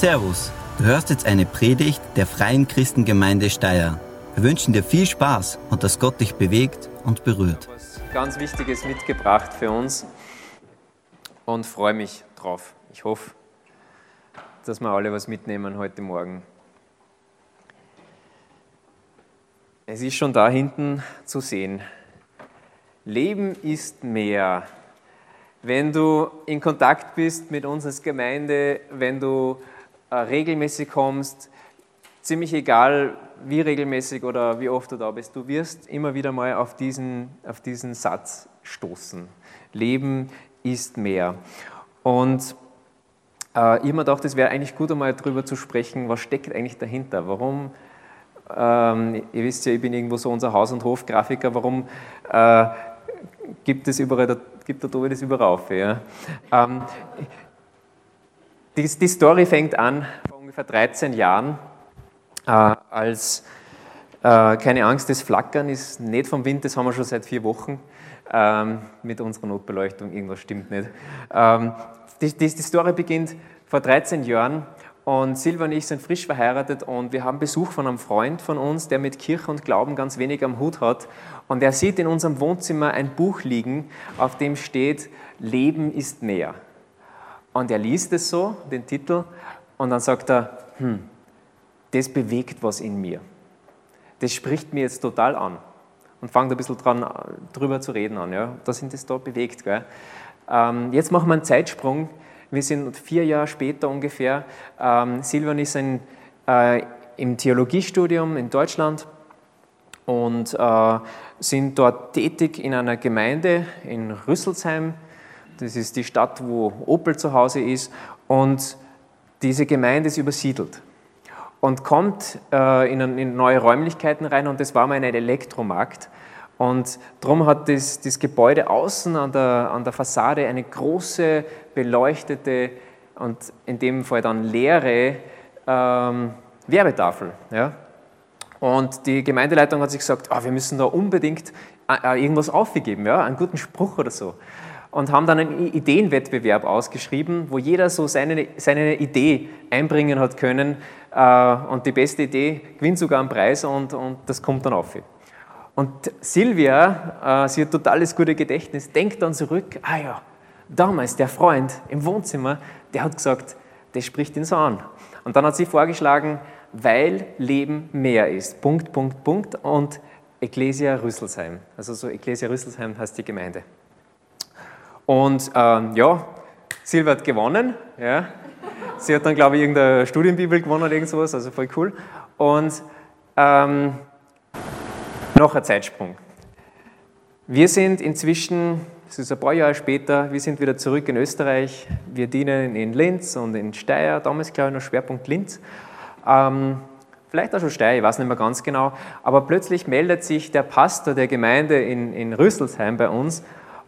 Servus, du hörst jetzt eine Predigt der Freien Christengemeinde Steyr. Wir wünschen dir viel Spaß und dass Gott dich bewegt und berührt. Was ganz Wichtiges mitgebracht für uns und freue mich drauf. Ich hoffe, dass wir alle was mitnehmen heute Morgen. Es ist schon da hinten zu sehen. Leben ist mehr. Wenn du in Kontakt bist mit uns als Gemeinde, wenn du regelmäßig kommst, ziemlich egal wie regelmäßig oder wie oft du da bist, du wirst immer wieder mal auf diesen, auf diesen Satz stoßen. Leben ist mehr. Und äh, ich habe mir gedacht, es wäre eigentlich gut, einmal darüber zu sprechen, was steckt eigentlich dahinter? Warum, ähm, ihr wisst ja, ich bin irgendwo so unser Haus- und Hofgrafiker, warum äh, gibt es überall, gibt der Tobi das überall auf? Ja? Ähm, die, die, Story fängt an vor ungefähr 13 Jahren, äh, als äh, keine Angst, das Flackern ist nicht vom Wind, das haben wir schon seit vier Wochen ähm, mit unserer Notbeleuchtung, irgendwas stimmt nicht. Ähm, die, die, die Story beginnt vor 13 Jahren und Silva und ich sind frisch verheiratet und wir haben Besuch von einem Freund von uns, der mit Kirche und Glauben ganz wenig am Hut hat. Und er sieht in unserem Wohnzimmer ein Buch liegen, auf dem steht, Leben ist mehr. Und er liest es so, den Titel, und dann sagt er, hm, das bewegt was in mir. Das spricht mir jetzt total an. Und fängt ein bisschen dran, drüber zu reden an. Ja? Da sind es da bewegt. Gell? Ähm, jetzt machen wir einen Zeitsprung. Wir sind vier Jahre später ungefähr. Ähm, Silvan ist ein, äh, im Theologiestudium in Deutschland und äh, sind dort tätig in einer Gemeinde in Rüsselsheim das ist die Stadt, wo Opel zu Hause ist. Und diese Gemeinde ist übersiedelt und kommt äh, in, in, neue Räumlichkeiten rein. Und das war mal ein Elektromarkt. Und darum hat das, das Gebäude außen an der, an der Fassade eine große, beleuchtete und in dem Fall dann leere ähm, Werbetafel. Ja? Und die Gemeindeleitung hat sich gesagt, oh, wir müssen da unbedingt äh, irgendwas aufgeben, ja? einen guten Spruch oder so und haben dann einen Ideenwettbewerb ausgeschrieben, wo jeder so seine, seine Idee einbringen hat können äh, und die beste Idee gewinnt sogar einen Preis und, und das kommt dann auf. Und Silvia, äh, sie hat totales gute Gedächtnis, denkt dann zurück, ah ja, damals der Freund im Wohnzimmer, der hat gesagt, das spricht ihn so an. Und dann hat sie vorgeschlagen, weil Leben mehr ist, Punkt, Punkt, Punkt und Ecclesia Rüsselsheim. Also so Ecclesia Rüsselsheim heißt die Gemeinde. Und ähm, ja, Silvia hat gewonnen. Ja. Sie hat dann, glaube ich, irgendeine Studienbibel gewonnen oder irgendwas, also voll cool. Und ähm, noch ein Zeitsprung. Wir sind inzwischen, es ist ein paar Jahre später, wir sind wieder zurück in Österreich. Wir dienen in Linz und in Steyr, damals glaube ich noch Schwerpunkt Linz. Ähm, vielleicht auch schon Steyr, ich weiß nicht mehr ganz genau. Aber plötzlich meldet sich der Pastor der Gemeinde in, in Rüsselsheim bei uns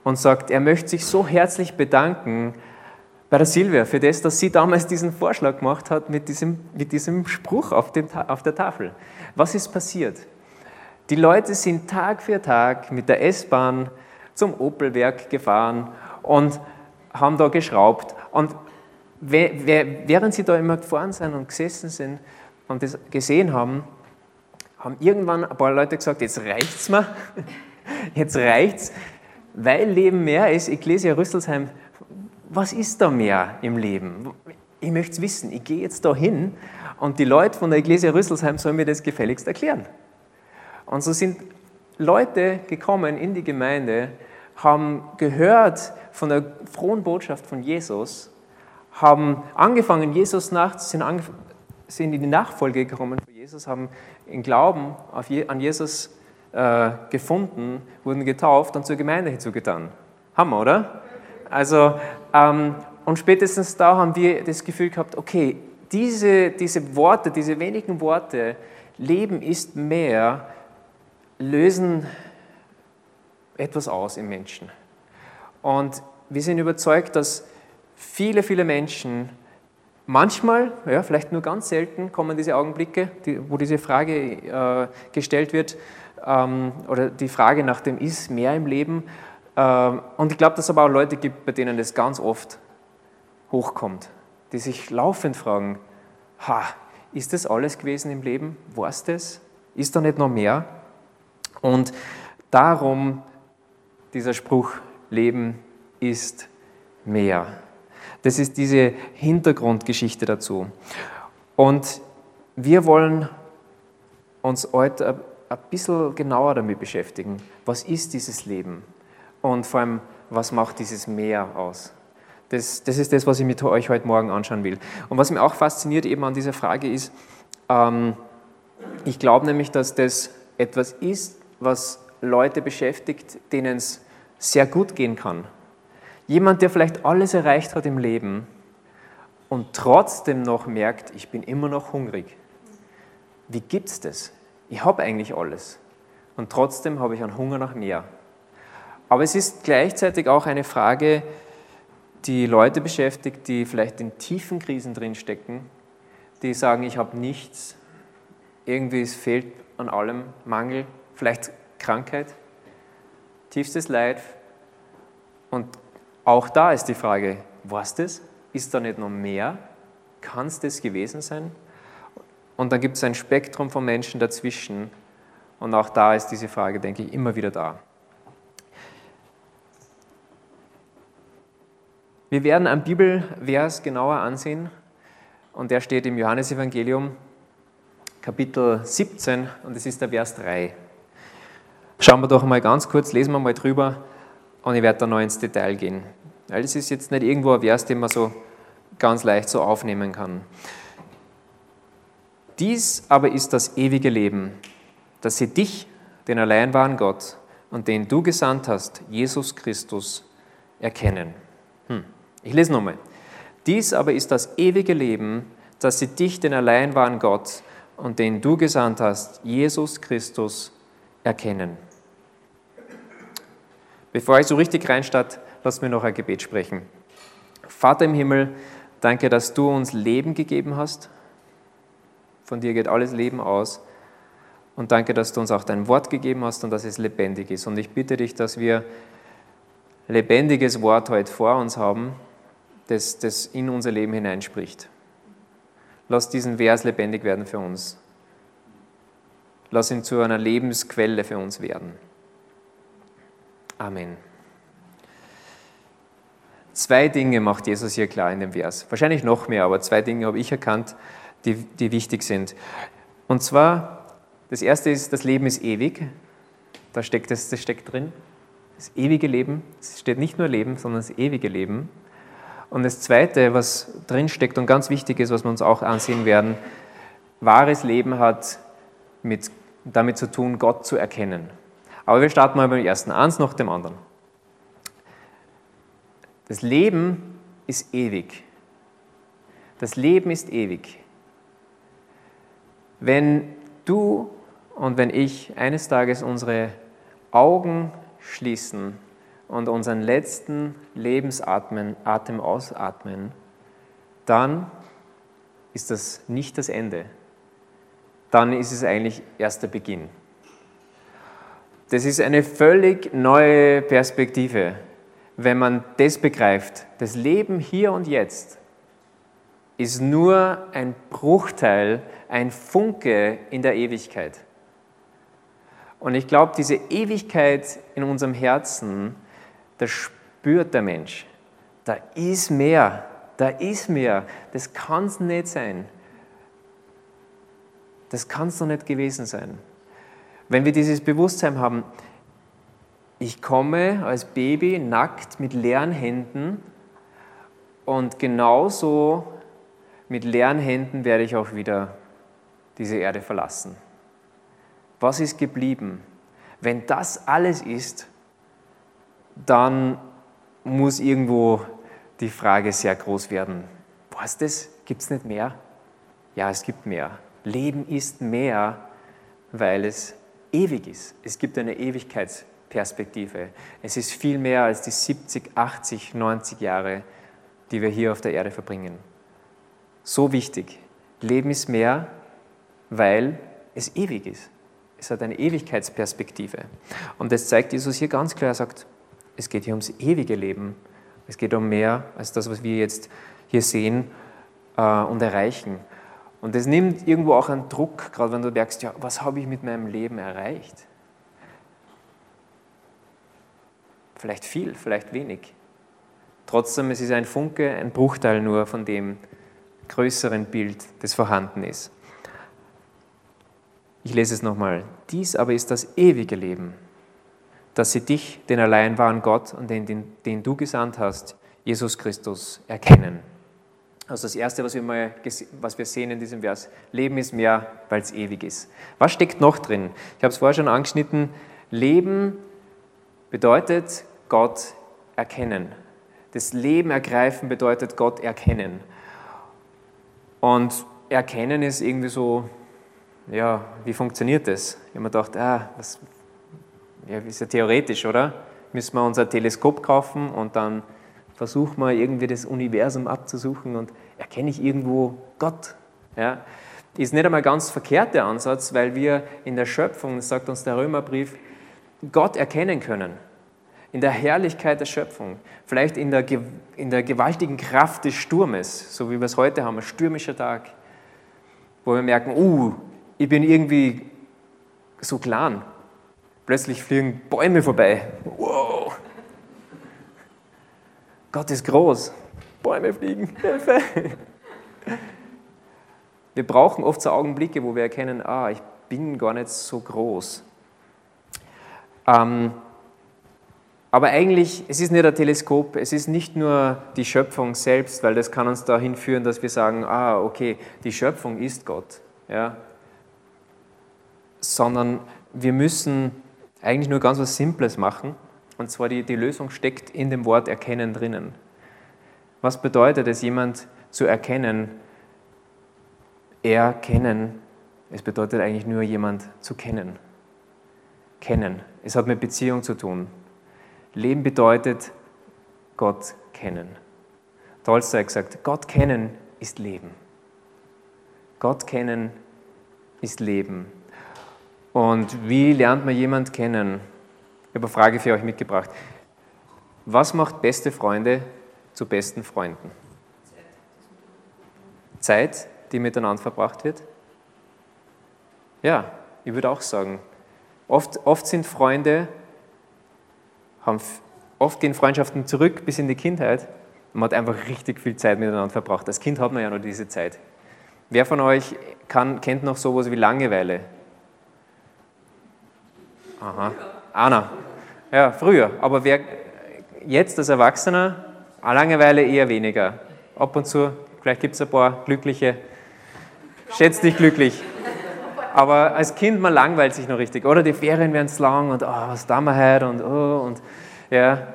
und sagt, er möchte sich so herzlich bedanken bei der Silvia für das, dass sie damals diesen Vorschlag gemacht hat mit diesem, mit diesem Spruch auf, dem, auf der Tafel. Was ist passiert? Die Leute sind Tag für Tag mit der S-Bahn zum Opelwerk gefahren und haben da geschraubt. Und während sie da immer gefahren sind und gesessen sind und das gesehen haben, haben irgendwann ein paar Leute gesagt, jetzt reicht's mir, jetzt reicht's, weil Leben mehr ist, Ecclesia Rüsselsheim, was ist da mehr im Leben? Ich möchte es wissen. Ich gehe jetzt da hin und die Leute von der Ecclesia Rüsselsheim sollen mir das gefälligst erklären. Und so sind Leute gekommen in die Gemeinde, haben gehört von der frohen Botschaft von Jesus, haben angefangen, Jesus nach, sind, sind in die Nachfolge gekommen von Jesus, haben in Glauben an Jesus äh, gefunden, wurden getauft und zur Gemeinde hinzugetan. Hammer, oder? Also, ähm, und spätestens da haben wir das Gefühl gehabt, okay, diese, diese Worte, diese wenigen Worte, Leben ist mehr, lösen etwas aus im Menschen. Und wir sind überzeugt, dass viele, viele Menschen manchmal, ja, vielleicht nur ganz selten, kommen diese Augenblicke, die, wo diese Frage äh, gestellt wird, ähm, oder die Frage nach dem Ist mehr im Leben. Ähm, und ich glaube, dass es aber auch Leute gibt, bei denen das ganz oft hochkommt, die sich laufend fragen, ha, ist das alles gewesen im Leben? War es das? Ist da nicht noch mehr? Und darum dieser Spruch, Leben ist mehr. Das ist diese Hintergrundgeschichte dazu. Und wir wollen uns heute ein bisschen genauer damit beschäftigen. Was ist dieses Leben? Und vor allem, was macht dieses Meer aus? Das, das ist das, was ich mit euch heute Morgen anschauen will. Und was mich auch fasziniert eben an dieser Frage ist, ähm, ich glaube nämlich, dass das etwas ist, was Leute beschäftigt, denen es sehr gut gehen kann. Jemand, der vielleicht alles erreicht hat im Leben und trotzdem noch merkt, ich bin immer noch hungrig. Wie gibt es das? Ich habe eigentlich alles und trotzdem habe ich einen Hunger nach mehr. Aber es ist gleichzeitig auch eine Frage, die Leute beschäftigt, die vielleicht in tiefen Krisen drinstecken, die sagen, ich habe nichts, irgendwie es fehlt an allem, Mangel, vielleicht Krankheit, tiefstes Leid. Und auch da ist die Frage, was das? Ist da nicht noch mehr? Kann es das gewesen sein? Und dann gibt es ein Spektrum von Menschen dazwischen. Und auch da ist diese Frage, denke ich, immer wieder da. Wir werden einen Bibelvers genauer ansehen und der steht im Johannesevangelium Kapitel 17 und es ist der Vers 3. Schauen wir doch mal ganz kurz, lesen wir mal drüber und ich werde dann noch ins Detail gehen. Weil es ist jetzt nicht irgendwo ein Vers, den man so ganz leicht so aufnehmen kann. Dies aber ist das ewige Leben, dass sie dich, den allein wahren Gott und den du gesandt hast, Jesus Christus, erkennen. Hm. Ich lese nochmal. Dies aber ist das ewige Leben, dass sie dich, den allein wahren Gott und den du gesandt hast, Jesus Christus, erkennen. Bevor ich so richtig reinstarte, lass mir noch ein Gebet sprechen. Vater im Himmel, danke, dass du uns Leben gegeben hast. Von dir geht alles Leben aus. Und danke, dass du uns auch dein Wort gegeben hast und dass es lebendig ist. Und ich bitte dich, dass wir lebendiges Wort heute vor uns haben, das, das in unser Leben hineinspricht. Lass diesen Vers lebendig werden für uns. Lass ihn zu einer Lebensquelle für uns werden. Amen. Zwei Dinge macht Jesus hier klar in dem Vers. Wahrscheinlich noch mehr, aber zwei Dinge habe ich erkannt, die, die wichtig sind. Und zwar, das erste ist, das Leben ist ewig. Da steckt das, das steckt drin. Das ewige Leben. Es steht nicht nur Leben, sondern das ewige Leben. Und das Zweite, was drinsteckt und ganz wichtig ist, was wir uns auch ansehen werden, wahres Leben hat mit, damit zu tun, Gott zu erkennen. Aber wir starten mal beim ersten, eins nach dem anderen. Das Leben ist ewig. Das Leben ist ewig. Wenn du und wenn ich eines Tages unsere Augen schließen und unseren letzten Lebensatem Atem ausatmen, dann ist das nicht das Ende. Dann ist es eigentlich erst der Beginn. Das ist eine völlig neue Perspektive, wenn man das begreift. Das Leben hier und jetzt ist nur ein Bruchteil, ein Funke in der Ewigkeit. Und ich glaube, diese Ewigkeit in unserem Herzen, das spürt der Mensch. Da ist mehr, da ist mehr. Das kann es nicht sein. Das kann es doch nicht gewesen sein. Wenn wir dieses Bewusstsein haben, ich komme als Baby nackt mit leeren Händen und genauso mit leeren Händen werde ich auch wieder diese Erde verlassen. Was ist geblieben? Wenn das alles ist, dann muss irgendwo die Frage sehr groß werden. Was das? Gibt es nicht mehr? Ja, es gibt mehr. Leben ist mehr, weil es ewig ist. Es gibt eine Ewigkeitsperspektive. Es ist viel mehr als die 70, 80, 90 Jahre, die wir hier auf der Erde verbringen. So wichtig. Leben ist mehr, weil es ewig ist. Es hat eine Ewigkeitsperspektive. Und das zeigt Jesus hier ganz klar. Er sagt, es geht hier ums ewige Leben. Es geht um mehr als das, was wir jetzt hier sehen äh, und erreichen. Und das nimmt irgendwo auch einen Druck, gerade wenn du merkst, ja, was habe ich mit meinem Leben erreicht? Vielleicht viel, vielleicht wenig. Trotzdem, es ist ein Funke, ein Bruchteil nur von dem größeren Bild, das vorhanden ist. Ich lese es nochmal. Dies aber ist das ewige Leben, dass sie dich, den allein wahren Gott und den, den, den du gesandt hast, Jesus Christus, erkennen. Also das Erste, was wir, mal, was wir sehen in diesem Vers, Leben ist mehr, weil es ewig ist. Was steckt noch drin? Ich habe es vorher schon angeschnitten. Leben bedeutet Gott erkennen. Das Leben ergreifen bedeutet Gott erkennen. Und erkennen ist irgendwie so, ja, wie funktioniert das? Ich habe mir gedacht, ah, das ja, ist ja theoretisch, oder? Müssen wir unser Teleskop kaufen und dann versuchen wir irgendwie das Universum abzusuchen und erkenne ich irgendwo Gott. Ja? Ist nicht einmal ganz verkehrt der Ansatz, weil wir in der Schöpfung, das sagt uns der Römerbrief, Gott erkennen können. In der Herrlichkeit der Schöpfung, vielleicht in der, in der gewaltigen Kraft des Sturmes, so wie wir es heute haben, ein stürmischer Tag, wo wir merken, uh, ich bin irgendwie so klein. Plötzlich fliegen Bäume vorbei. Wow. Gott ist groß. Bäume fliegen. Hilfe. Wir brauchen oft so Augenblicke, wo wir erkennen, ah, ich bin gar nicht so groß. Ähm, aber eigentlich, es ist nicht ein Teleskop, es ist nicht nur die Schöpfung selbst, weil das kann uns dahin führen, dass wir sagen, ah, okay, die Schöpfung ist Gott. Ja? Sondern wir müssen eigentlich nur ganz was Simples machen. Und zwar die, die Lösung steckt in dem Wort erkennen drinnen. Was bedeutet es, jemand zu erkennen? Erkennen, es bedeutet eigentlich nur jemand zu kennen. Kennen. Es hat mit Beziehung zu tun. Leben bedeutet Gott kennen. Tolstoi hat gesagt, Gott kennen ist Leben. Gott kennen ist Leben. Und wie lernt man jemand kennen? Ich habe eine Frage für euch mitgebracht. Was macht beste Freunde zu besten Freunden? Zeit, die miteinander verbracht wird? Ja, ich würde auch sagen. Oft, oft sind Freunde, haben, oft gehen Freundschaften zurück bis in die Kindheit. Man hat einfach richtig viel Zeit miteinander verbracht. Als Kind hat man ja noch diese Zeit. Wer von euch kann, kennt noch sowas wie Langeweile? Aha. Anna. Ja, früher. Aber wer jetzt als Erwachsener, Langeweile eher weniger. Ab und zu, vielleicht gibt es ein paar Glückliche. Schätz dich glücklich. Aber als Kind, man langweilt sich noch richtig. Oder die Ferien werden lang und oh, was tun wir heute und oh, und ja.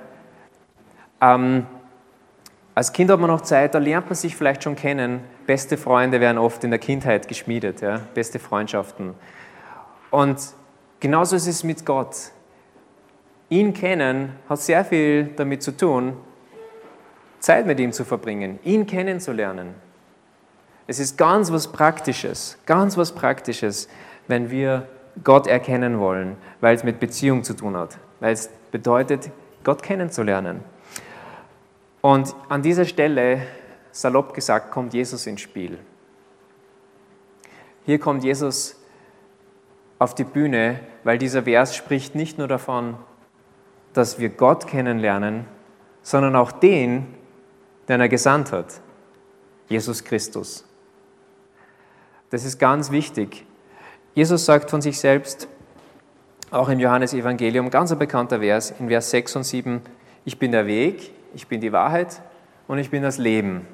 Ähm, als Kind hat man noch Zeit, da lernt man sich vielleicht schon kennen. Beste Freunde werden oft in der Kindheit geschmiedet, ja? beste Freundschaften. Und Genauso ist es mit Gott. Ihn kennen hat sehr viel damit zu tun, Zeit mit ihm zu verbringen, ihn kennenzulernen. Es ist ganz was Praktisches, ganz was Praktisches, wenn wir Gott erkennen wollen, weil es mit Beziehung zu tun hat, weil es bedeutet, Gott kennenzulernen. Und an dieser Stelle, salopp gesagt, kommt Jesus ins Spiel. Hier kommt Jesus auf die Bühne, weil dieser Vers spricht nicht nur davon, dass wir Gott kennenlernen, sondern auch den, den er gesandt hat, Jesus Christus. Das ist ganz wichtig. Jesus sagt von sich selbst, auch im Johannesevangelium, ganz ein bekannter Vers, in Vers 6 und 7, ich bin der Weg, ich bin die Wahrheit und ich bin das Leben.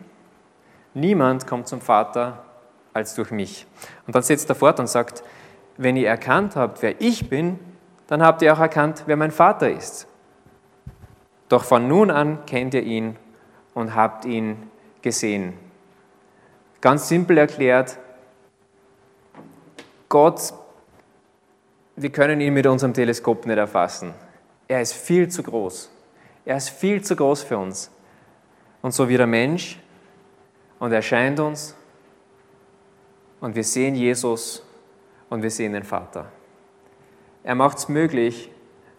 Niemand kommt zum Vater als durch mich. Und dann setzt er fort und sagt, wenn ihr erkannt habt, wer ich bin, dann habt ihr auch erkannt, wer mein Vater ist. Doch von nun an kennt ihr ihn und habt ihn gesehen. Ganz simpel erklärt, Gott, wir können ihn mit unserem Teleskop nicht erfassen. Er ist viel zu groß. Er ist viel zu groß für uns. Und so wie der Mensch und er erscheint uns und wir sehen Jesus und wir sehen den Vater. Er macht es möglich,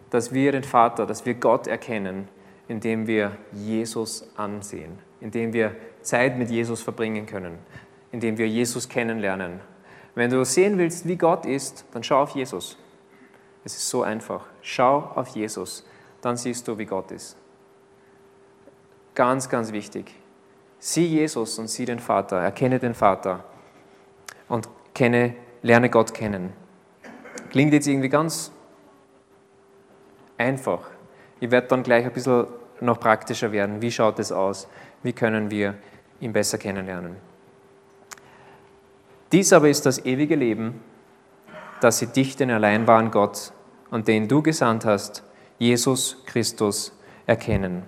dass wir den Vater, dass wir Gott erkennen, indem wir Jesus ansehen, indem wir Zeit mit Jesus verbringen können, indem wir Jesus kennenlernen. Wenn du sehen willst, wie Gott ist, dann schau auf Jesus. Es ist so einfach. Schau auf Jesus, dann siehst du, wie Gott ist. Ganz, ganz wichtig. Sieh Jesus und sieh den Vater, erkenne den Vater und kenne, lerne Gott kennen. Klingt jetzt irgendwie ganz einfach. Ich werde dann gleich ein bisschen noch praktischer werden. Wie schaut es aus? Wie können wir ihn besser kennenlernen? Dies aber ist das ewige Leben, dass sie dich, den allein wahren Gott und den du gesandt hast, Jesus Christus, erkennen.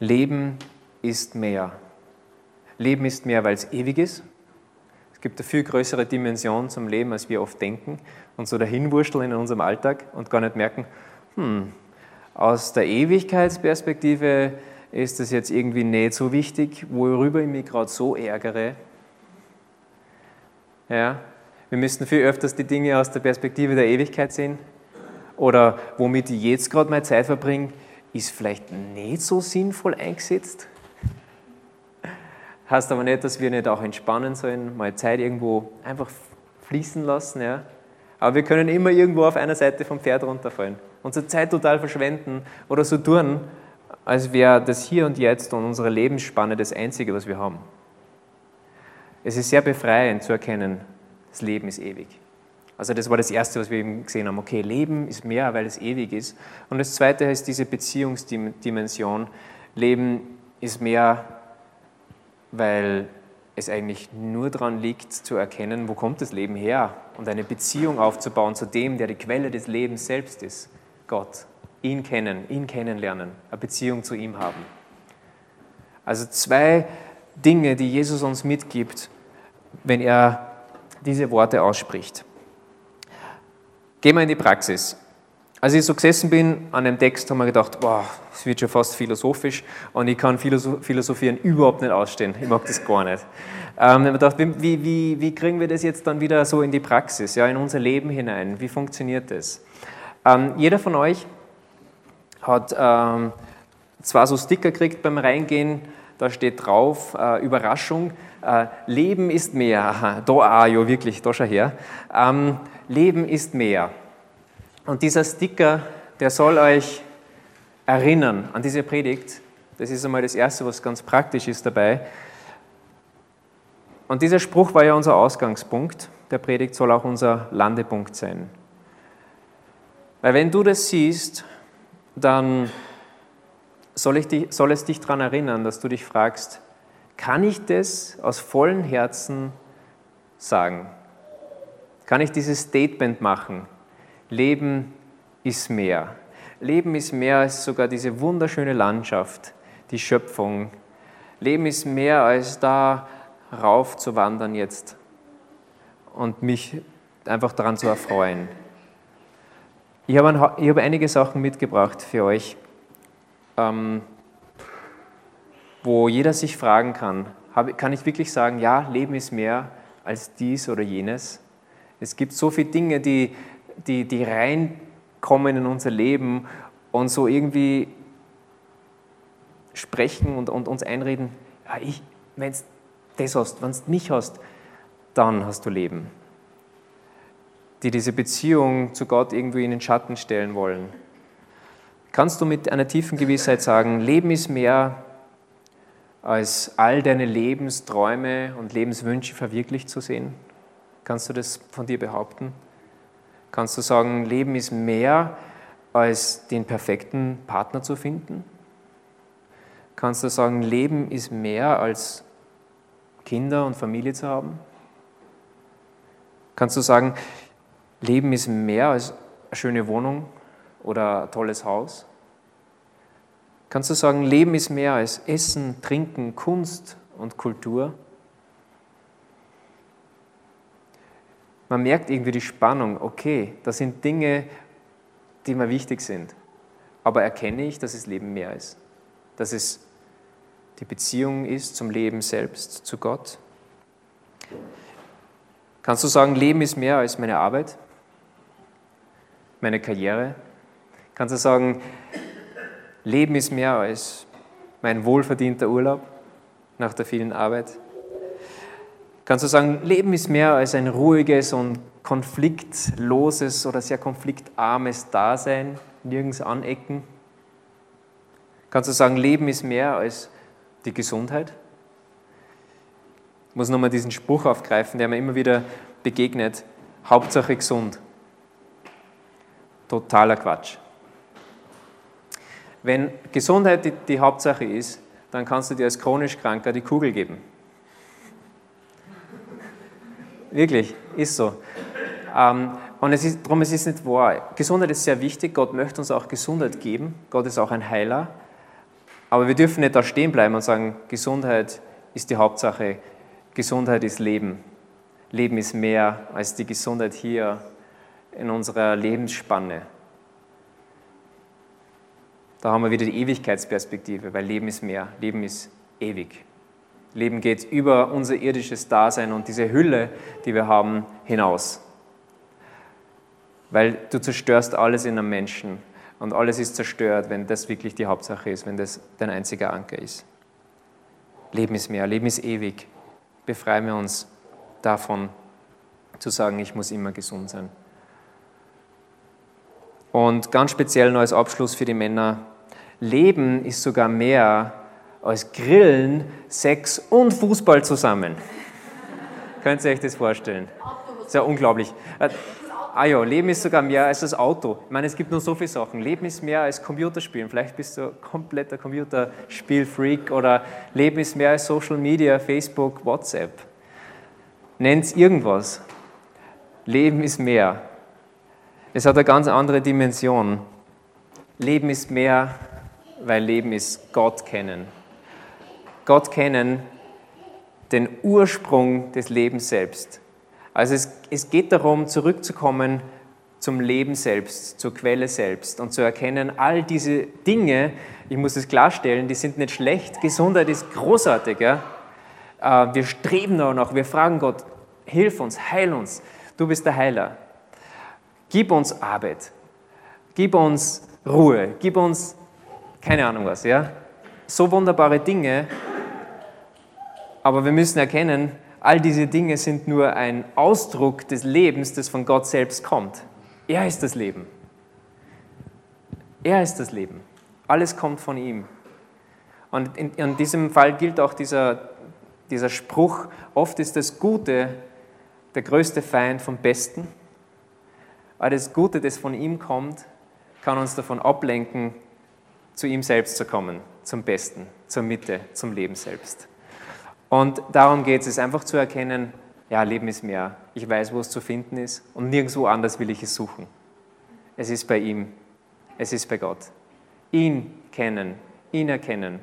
Leben ist mehr. Leben ist mehr, weil es ewig ist. Es gibt eine viel größere Dimension zum Leben, als wir oft denken und so dahinwurschteln in unserem Alltag und gar nicht merken, hm, aus der Ewigkeitsperspektive ist das jetzt irgendwie nicht so wichtig, worüber ich mich gerade so ärgere. Ja, wir müssten viel öfters die Dinge aus der Perspektive der Ewigkeit sehen. Oder womit ich jetzt gerade meine Zeit verbringe, ist vielleicht nicht so sinnvoll eingesetzt. Heißt aber nicht, dass wir nicht auch entspannen sollen, mal Zeit irgendwo einfach fließen lassen. Ja. Aber wir können immer irgendwo auf einer Seite vom Pferd runterfallen, unsere Zeit total verschwenden oder so tun, als wäre das Hier und Jetzt und unsere Lebensspanne das Einzige, was wir haben. Es ist sehr befreiend zu erkennen, das Leben ist ewig. Also das war das Erste, was wir eben gesehen haben. Okay, Leben ist mehr, weil es ewig ist. Und das Zweite ist diese Beziehungsdimension. Leben ist mehr, weil es eigentlich nur daran liegt, zu erkennen, wo kommt das Leben her und eine Beziehung aufzubauen zu dem, der die Quelle des Lebens selbst ist, Gott. Ihn kennen, ihn kennenlernen, eine Beziehung zu ihm haben. Also zwei Dinge, die Jesus uns mitgibt, wenn er diese Worte ausspricht. Gehen wir in die Praxis. Als ich so gesessen bin an dem Text, haben wir gedacht, boah, es wird schon fast philosophisch und ich kann Philosophieren überhaupt nicht ausstehen. Ich mag das gar nicht. Ähm, ich habe gedacht, wie, wie, wie kriegen wir das jetzt dann wieder so in die Praxis, ja, in unser Leben hinein? Wie funktioniert das? Ähm, jeder von euch hat ähm, zwar so Sticker gekriegt beim Reingehen, da steht drauf, äh, Überraschung, äh, Leben ist mehr. Aha, da auch, ja wirklich, da schau her. Ähm, Leben ist mehr. Und dieser Sticker, der soll euch erinnern an diese Predigt. Das ist einmal das Erste, was ganz praktisch ist dabei. Und dieser Spruch war ja unser Ausgangspunkt. Der Predigt soll auch unser Landepunkt sein. Weil wenn du das siehst, dann soll, dich, soll es dich daran erinnern, dass du dich fragst, kann ich das aus vollem Herzen sagen? Kann ich dieses Statement machen? Leben ist mehr. Leben ist mehr als sogar diese wunderschöne Landschaft, die Schöpfung. Leben ist mehr als da rauf zu wandern jetzt und mich einfach daran zu erfreuen. Ich habe, ein, ich habe einige Sachen mitgebracht für euch, ähm, wo jeder sich fragen kann, kann ich wirklich sagen, ja, Leben ist mehr als dies oder jenes? Es gibt so viele Dinge, die, die, die reinkommen in unser Leben und so irgendwie sprechen und, und uns einreden, ja, wenn du das hast, wenn du mich hast, dann hast du Leben die diese Beziehung zu Gott irgendwie in den Schatten stellen wollen. Kannst du mit einer tiefen Gewissheit sagen, Leben ist mehr als all deine Lebensträume und Lebenswünsche verwirklicht zu sehen? Kannst du das von dir behaupten? Kannst du sagen, Leben ist mehr als den perfekten Partner zu finden? Kannst du sagen, Leben ist mehr als Kinder und Familie zu haben? Kannst du sagen, Leben ist mehr als eine schöne Wohnung oder ein tolles Haus. Kannst du sagen, Leben ist mehr als Essen, Trinken, Kunst und Kultur? Man merkt irgendwie die Spannung, okay, das sind Dinge, die mir wichtig sind. Aber erkenne ich, dass es Leben mehr ist? Dass es die Beziehung ist zum Leben selbst, zu Gott? Kannst du sagen, Leben ist mehr als meine Arbeit? meine Karriere? Kannst du sagen, Leben ist mehr als mein wohlverdienter Urlaub nach der vielen Arbeit? Kannst du sagen, Leben ist mehr als ein ruhiges und konfliktloses oder sehr konfliktarmes Dasein, nirgends anecken? Kannst du sagen, Leben ist mehr als die Gesundheit? Ich muss nochmal diesen Spruch aufgreifen, der mir immer wieder begegnet. Hauptsache gesund. Totaler Quatsch. Wenn Gesundheit die, die Hauptsache ist, dann kannst du dir als chronisch Kranker die Kugel geben. Wirklich, ist so. Ähm, und es ist, darum es ist nicht wahr. Gesundheit ist sehr wichtig. Gott möchte uns auch Gesundheit geben. Gott ist auch ein Heiler. Aber wir dürfen nicht da stehen bleiben und sagen, Gesundheit ist die Hauptsache. Gesundheit ist Leben. Leben ist mehr als die Gesundheit hier in unserer Lebensspanne. Da haben wir wieder die Ewigkeitsperspektive, weil Leben ist mehr, Leben ist ewig. Leben geht über unser irdisches Dasein und diese Hülle, die wir haben, hinaus. Weil du zerstörst alles in einem Menschen und alles ist zerstört, wenn das wirklich die Hauptsache ist, wenn das dein einziger Anker ist. Leben ist mehr, Leben ist ewig. Befreien wir uns davon, zu sagen, ich muss immer gesund sein. Und ganz speziell noch als Abschluss für die Männer, Leben ist sogar mehr als Grillen, Sex und Fußball zusammen. Könnt ihr euch das vorstellen? Das ist ja unglaublich. Äh, ah ja, Leben ist sogar mehr als das Auto. Ich meine, es gibt nur so viele Sachen. Leben ist mehr als Computerspielen. Vielleicht bist du kompletter Computerspielfreak oder Leben ist mehr als Social Media, Facebook, WhatsApp. Nennt es irgendwas. Leben ist mehr. Es hat eine ganz andere Dimension. Leben ist mehr, weil Leben ist Gott kennen. Gott kennen, den Ursprung des Lebens selbst. Also es, es geht darum, zurückzukommen zum Leben selbst, zur Quelle selbst und zu erkennen, all diese Dinge, ich muss es klarstellen, die sind nicht schlecht, Gesundheit ist großartig. Ja? Äh, wir streben danach, wir fragen Gott, hilf uns, heil uns, du bist der Heiler. Gib uns Arbeit, gib uns Ruhe, gib uns keine Ahnung was, ja? So wunderbare Dinge, aber wir müssen erkennen, all diese Dinge sind nur ein Ausdruck des Lebens, das von Gott selbst kommt. Er ist das Leben. Er ist das Leben. Alles kommt von ihm. Und in, in diesem Fall gilt auch dieser, dieser Spruch, oft ist das Gute der größte Feind vom Besten, aber das Gute, das von ihm kommt, kann uns davon ablenken, zu ihm selbst zu kommen, zum Besten, zur Mitte, zum Leben selbst. Und darum geht es, einfach zu erkennen, ja, Leben ist mehr. Ich weiß, wo es zu finden ist und nirgendwo anders will ich es suchen. Es ist bei ihm, es ist bei Gott. Ihn kennen, ihn erkennen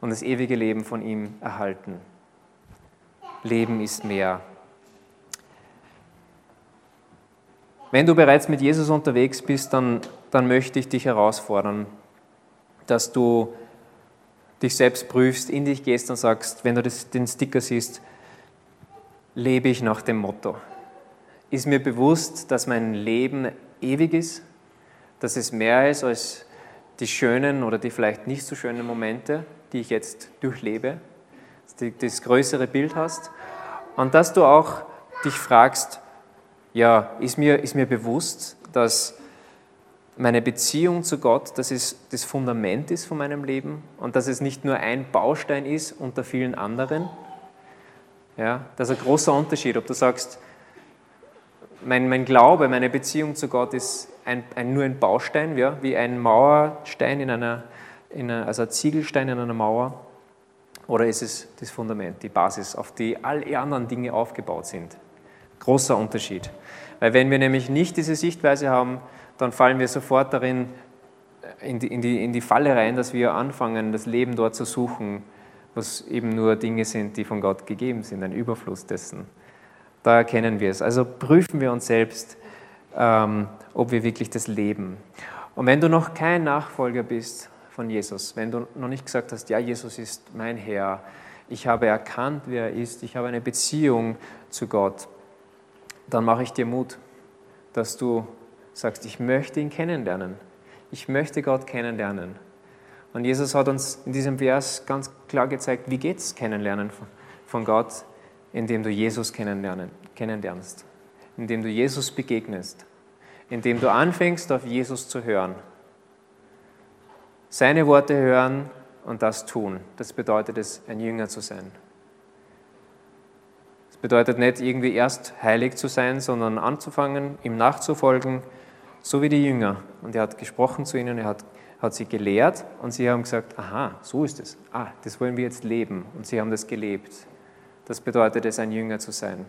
und das ewige Leben von ihm erhalten. Leben ist mehr. Wenn du bereits mit Jesus unterwegs bist, dann, dann möchte ich dich herausfordern, dass du dich selbst prüfst, in dich gehst und sagst, wenn du das, den Sticker siehst, lebe ich nach dem Motto. Ist mir bewusst, dass mein Leben ewig ist, dass es mehr ist als die schönen oder die vielleicht nicht so schönen Momente, die ich jetzt durchlebe, dass du das größere Bild hast und dass du auch dich fragst, ja, ist mir, ist mir bewusst, dass meine Beziehung zu Gott, dass es das Fundament ist von meinem Leben und dass es nicht nur ein Baustein ist unter vielen anderen. Ja, das ist ein großer Unterschied, ob du sagst, mein, mein Glaube, meine Beziehung zu Gott ist ein, ein, nur ein Baustein, ja, wie ein Mauerstein in einer, in einer, also ein Ziegelstein in einer Mauer, oder ist es das Fundament, die Basis, auf die all die anderen Dinge aufgebaut sind? Großer Unterschied. Weil wenn wir nämlich nicht diese Sichtweise haben, dann fallen wir sofort darin äh, in die, in, die, in die Falle rein, dass wir anfangen, das Leben dort zu suchen, was eben nur Dinge sind, die von Gott gegeben sind, ein Überfluss dessen. Da erkennen wir es. Also prüfen wir uns selbst, ähm, ob wir wirklich das leben. Und wenn du noch kein Nachfolger bist von Jesus, wenn du noch nicht gesagt hast, ja, Jesus ist mein Herr, ich habe erkannt, wer er ist, ich habe eine Beziehung zu Gott, dann mache ich dir Mut, dass du sagst, ich möchte ihn kennenlernen. Ich möchte Gott kennenlernen. Und Jesus hat uns in diesem Vers ganz klar gezeigt, wie geht es kennenlernen von Gott, indem du Jesus kennenlernst, indem du Jesus begegnest, indem du anfängst, auf Jesus zu hören. Seine Worte hören und das tun. Das bedeutet es, ein Jünger zu sein. Das bedeutet nicht irgendwie erst heilig zu sein, sondern anzufangen, ihm nachzufolgen, so wie die Jünger. Und er hat gesprochen zu ihnen, er hat, hat sie gelehrt und sie haben gesagt, aha, so ist es. Ah, das wollen wir jetzt leben. Und sie haben das gelebt. Das bedeutet es, ein Jünger zu sein.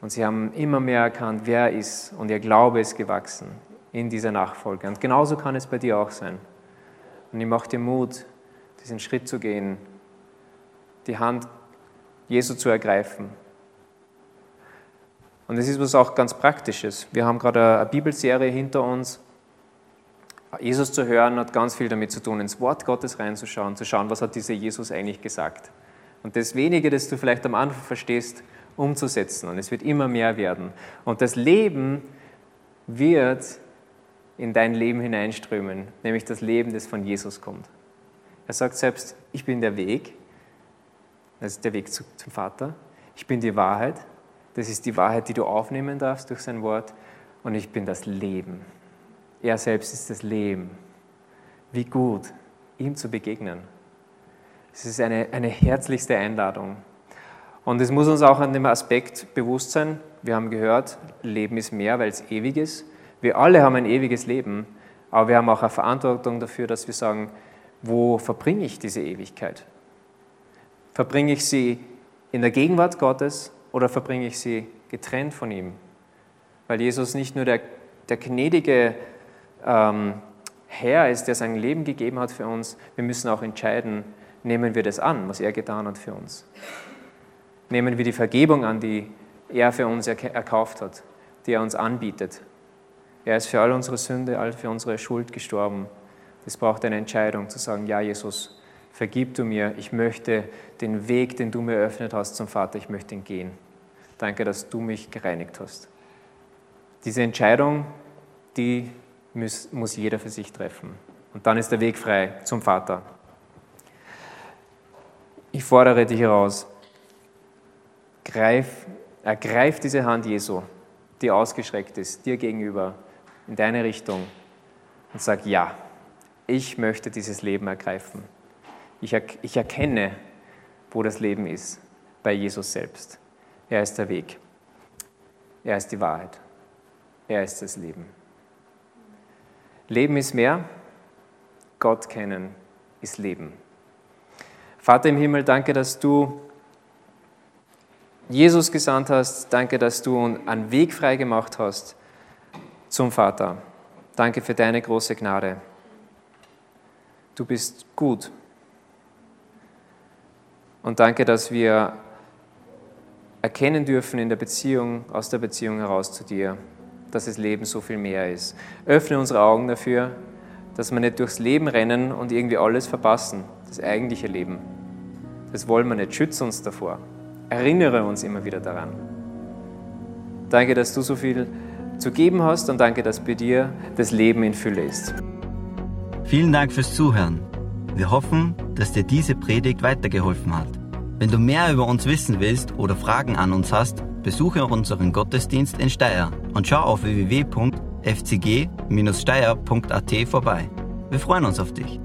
Und sie haben immer mehr erkannt, wer er ist und ihr Glaube ist gewachsen in dieser Nachfolge. Und genauso kann es bei dir auch sein. Und ich mache dir Mut, diesen Schritt zu gehen, die Hand Jesu zu ergreifen. Und es ist was auch ganz Praktisches. Wir haben gerade eine Bibelserie hinter uns. Jesus zu hören hat ganz viel damit zu tun, ins Wort Gottes reinzuschauen, zu schauen, was hat dieser Jesus eigentlich gesagt. Und das wenige, das du vielleicht am Anfang verstehst, umzusetzen. Und es wird immer mehr werden. Und das Leben wird in dein Leben hineinströmen, nämlich das Leben, das von Jesus kommt. Er sagt selbst, ich bin der Weg, das ist der Weg zum Vater. Ich bin die Wahrheit, das ist die Wahrheit, die du aufnehmen darfst durch sein Wort. Und ich bin das Leben. Er selbst ist das Leben. Wie gut, ihm zu begegnen. Es ist eine, eine herzlichste Einladung. Und es muss uns auch an dem Aspekt bewusst sein, wir haben gehört, Leben ist mehr, weil es ewig ist. Wir alle haben ein ewiges Leben, aber wir haben auch eine Verantwortung dafür, dass wir sagen, wo verbringe ich diese Ewigkeit? Verbringe ich sie in der Gegenwart Gottes oder verbringe ich sie getrennt von ihm? Weil Jesus nicht nur der, der gnädige ähm, Herr ist, der sein Leben gegeben hat für uns, wir müssen auch entscheiden, nehmen wir das an, was er getan hat für uns. Nehmen wir die Vergebung an, die er für uns erkauft hat, die er uns anbietet. Er ist für all unsere Sünde, all für unsere Schuld gestorben. Es braucht eine Entscheidung zu sagen, ja Jesus, vergib du mir, ich möchte den Weg, den du mir eröffnet hast zum Vater, ich möchte ihn gehen. Danke, dass du mich gereinigt hast. Diese Entscheidung, die muss, muss jeder für sich treffen. Und dann ist der Weg frei zum Vater. Ich fordere dich heraus, greif, ergreif diese Hand Jesu, die ausgestreckt ist, dir gegenüber, in deine Richtung und sag ja ich möchte dieses Leben ergreifen. Ich, er, ich erkenne, wo das Leben ist, bei Jesus selbst. Er ist der Weg. Er ist die Wahrheit. Er ist das Leben. Leben ist mehr. Gott kennen ist Leben. Vater im Himmel, danke, dass du Jesus gesandt hast. Danke, dass du einen Weg frei gemacht hast zum Vater. Danke für deine große Gnade du bist gut. Und danke, dass wir erkennen dürfen in der Beziehung, aus der Beziehung heraus zu dir, dass das Leben so viel mehr ist. Öffne unsere Augen dafür, dass wir nicht durchs Leben rennen und irgendwie alles verpassen, das eigentliche Leben. Das wollen wir nicht. Schütze uns davor. Erinnere uns immer wieder daran. Danke, dass du so viel zu geben hast und danke, dass bei dir das Leben in Fülle ist. Vielen Dank fürs Zuhören. Wir hoffen, dass dir diese Predigt weitergeholfen hat. Wenn du mehr über uns wissen willst oder Fragen an uns hast, besuche unseren Gottesdienst in Steyr und schau auf www.fcg-steyr.at vorbei. Wir freuen uns auf dich.